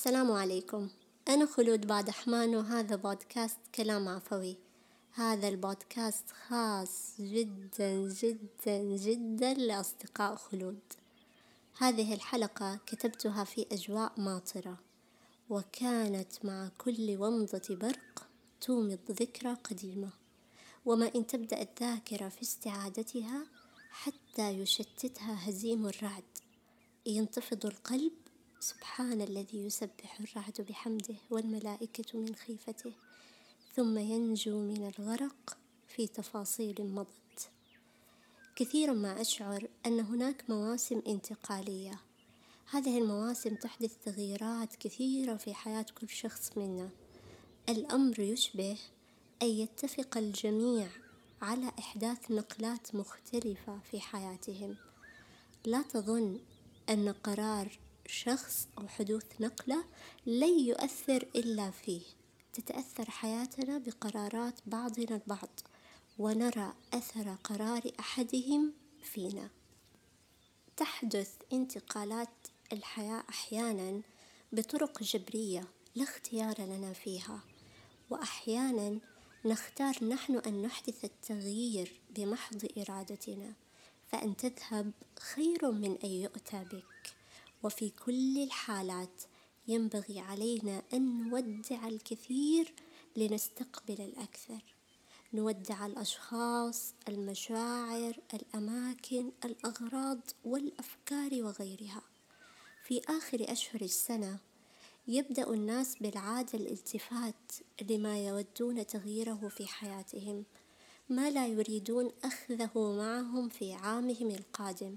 السلام عليكم. أنا خلود بادحمان وهذا بودكاست كلام عفوي. هذا البودكاست خاص جدا جدا جدا لأصدقاء خلود. هذه الحلقة كتبتها في أجواء ماطرة وكانت مع كل ومضة برق تومض ذكرى قديمة. وما إن تبدأ الذاكرة في استعادتها حتى يشتتها هزيم الرعد. ينتفض القلب سبحان الذي يسبح الرعد بحمده والملائكة من خيفته ثم ينجو من الغرق في تفاصيل مضت. كثيرا ما أشعر أن هناك مواسم انتقالية. هذه المواسم تحدث تغييرات كثيرة في حياة كل شخص منا. الأمر يشبه أن يتفق الجميع على إحداث نقلات مختلفة في حياتهم. لا تظن أن قرار شخص أو حدوث نقلة لن يؤثر إلا فيه. تتأثر حياتنا بقرارات بعضنا البعض ونرى أثر قرار أحدهم فينا. تحدث انتقالات الحياة أحيانا بطرق جبرية لا اختيار لنا فيها وأحيانا نختار نحن أن نحدث التغيير بمحض إرادتنا. فأن تذهب خير من أن يؤتى بك. وفي كل الحالات ينبغي علينا أن نودع الكثير لنستقبل الأكثر. نودع الأشخاص المشاعر الأماكن الأغراض والأفكار وغيرها. في آخر أشهر السنة يبدأ الناس بالعادة الالتفات لما يودون تغييره في حياتهم ما لا يريدون أخذه معهم في عامهم القادم.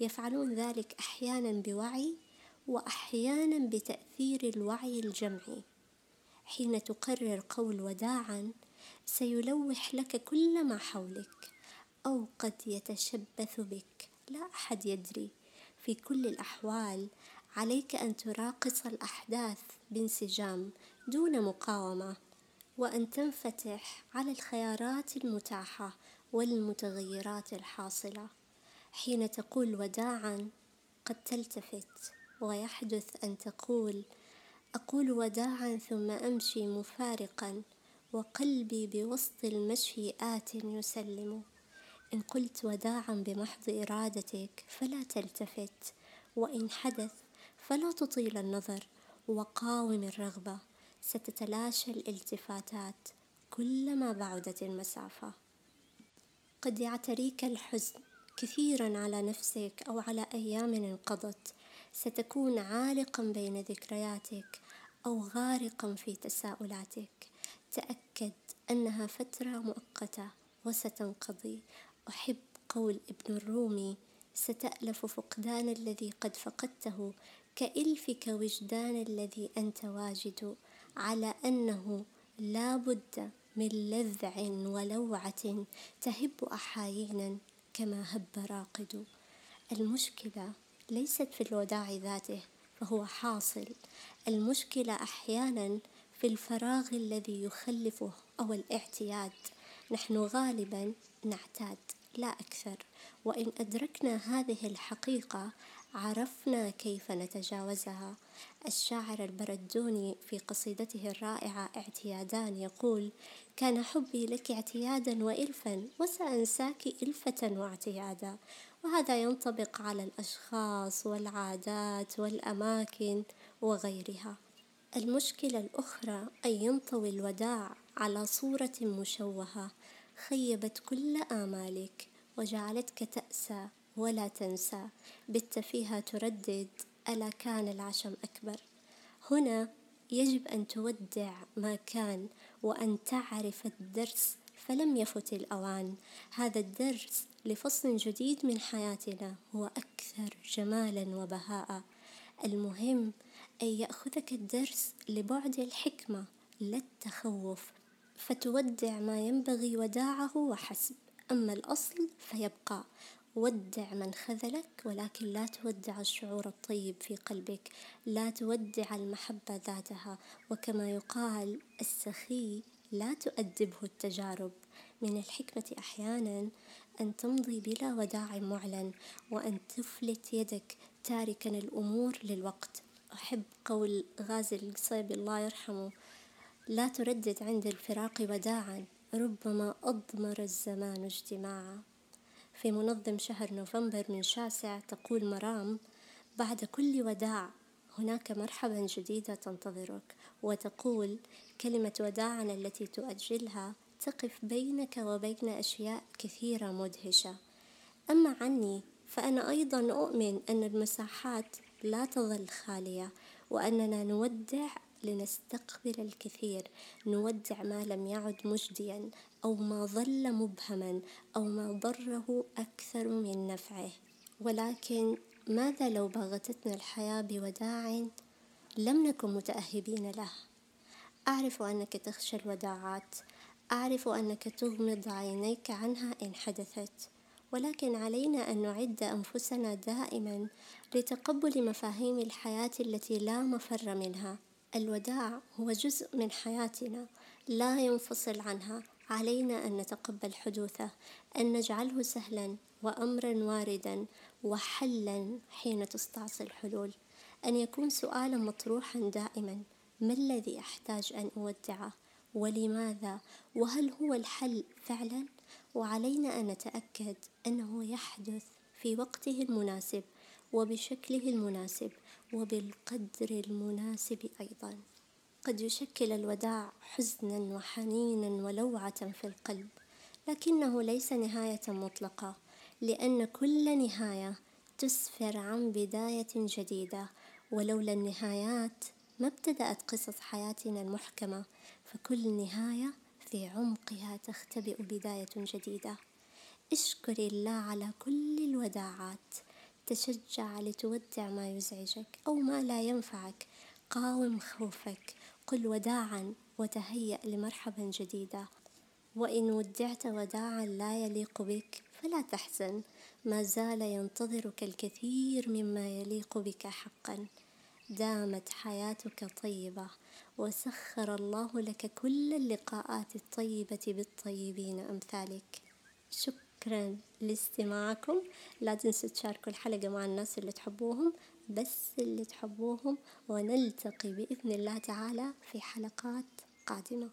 يفعلون ذلك أحيانا بوعي وأحيانا بتأثير الوعي الجمعي. حين تقرر قول وداعا سيلوح لك كل ما حولك أو قد يتشبث بك. لا أحد يدري. في كل الأحوال عليك أن تراقص الأحداث بانسجام دون مقاومة وأن تنفتح على الخيارات المتاحة والمتغيرات الحاصلة. حين تقول وداعا قد تلتفت ويحدث أن تقول أقول وداعا ثم أمشي مفارقا وقلبي بوسط المشي آت يسلم. إن قلت وداعا بمحض إرادتك فلا تلتفت وإن حدث فلا تطيل النظر. وقاوم الرغبة ستتلاشى الالتفاتات كلما بعدت المسافة. قد يعتريك الحزن كثيرا على نفسك أو على أيام انقضت. ستكون عالقا بين ذكرياتك أو غارقا في تساؤلاتك. تأكد أنها فترة مؤقتة وستنقضي. أحب قول ابن الرومي ستألف فقدان الذي قد فقدته كإلفك وجدان الذي أنت واجد على أنه لا بد من لذع ولوعة تهب أحايينا كما هب راقد. المشكلة ليست في الوداع ذاته فهو حاصل. المشكلة أحيانا في الفراغ الذي يخلفه أو الاعتياد. نحن غالبا نعتاد لا أكثر. وإن أدركنا هذه الحقيقة عرفنا كيف نتجاوزها. الشاعر البردوني في قصيدته الرائعة اعتيادان يقول كان حبي لك اعتيادا وإلفا وسأنساك إلفة واعتيادا وهذا ينطبق على الأشخاص والعادات والأماكن وغيرها. المشكلة الأخرى أن ينطوي الوداع على صورة مشوهة خيبت كل آمالك وجعلتك تأسى ولا تنسى بت فيها تردد ألا كان العشم أكبر. هنا يجب أن تودع ما كان وأن تعرف الدرس فلم يفت الأوان. هذا الدرس لفصل جديد من حياتنا هو أكثر جمالا وبهاء. المهم أن يأخذك الدرس لبعد الحكمة لا التخوف. فتودع ما ينبغي وداعه وحسب. أما الأصل فيبقى. ودع من خذلك ولكن لا تودع الشعور الطيب في قلبك. لا تودع المحبة ذاتها. وكما يقال السخي لا تؤدبه التجارب. من الحكمة أحيانا أن تمضي بلا وداع معلن وأن تفلت يدك تاركا الأمور للوقت. أحب قول غازي القصيبي الله يرحمه لا تردد عند الفراق وداعا ربما أضمر الزمان اجتماعا. في منظم شهر نوفمبر من شاسع تقول مرام بعد كل وداع هناك مرحبا جديدة تنتظرك وتقول كلمة وداعا التي تؤجلها تقف بينك وبين أشياء كثيرة مدهشة. أما عني فأنا أيضا أؤمن أن المساحات لا تظل خالية وأننا نودع لنستقبل الكثير نودع ما لم يعد مجديا. أو ما ظل مبهما أو ما ضره أكثر من نفعه. ولكن ماذا لو باغتتنا الحياة بوداع لم نكن متأهبين له؟ أعرف أنك تخشى الوداعات. أعرف أنك تغمض عينيك عنها إن حدثت. ولكن علينا أن نعد أنفسنا دائما لتقبل مفاهيم الحياة التي لا مفر منها. الوداع هو جزء من حياتنا لا ينفصل عنها. علينا أن نتقبل حدوثه أن نجعله سهلا وأمرا واردا وحلا حين تستعصي الحلول. أن يكون سؤالا مطروحا دائما ما الذي أحتاج أن أودعه؟ ولماذا؟ وهل هو الحل فعلا؟ وعلينا أن نتأكد أنه يحدث في وقته المناسب وبشكله المناسب وبالقدر المناسب أيضا. قد يشكل الوداع حزنا وحنينا ولوعة في القلب لكنه ليس نهاية مطلقة لأن كل نهاية تسفر عن بداية جديدة. ولولا النهايات ما ابتدأت قصص حياتنا المحكمة فكل نهاية في عمقها تختبئ بداية جديدة. اشكر الله على كل الوداعات. تشجع لتودع ما يزعجك أو ما لا ينفعك. قاوم خوفك. قل وداعا وتهيأ لمرحبا جديدة وإن ودعت وداعا لا يليق بك فلا تحزن. ما زال ينتظرك الكثير مما يليق بك حقا. دامت حياتك طيبة وسخر الله لك كل اللقاءات الطيبة بالطيبين أمثالك. شكرا لاستماعكم. لا تنسوا تشاركوا الحلقة مع الناس اللي تحبوهم بس اللي تحبوهم ونلتقي بإذن الله تعالى في حلقات قادمة.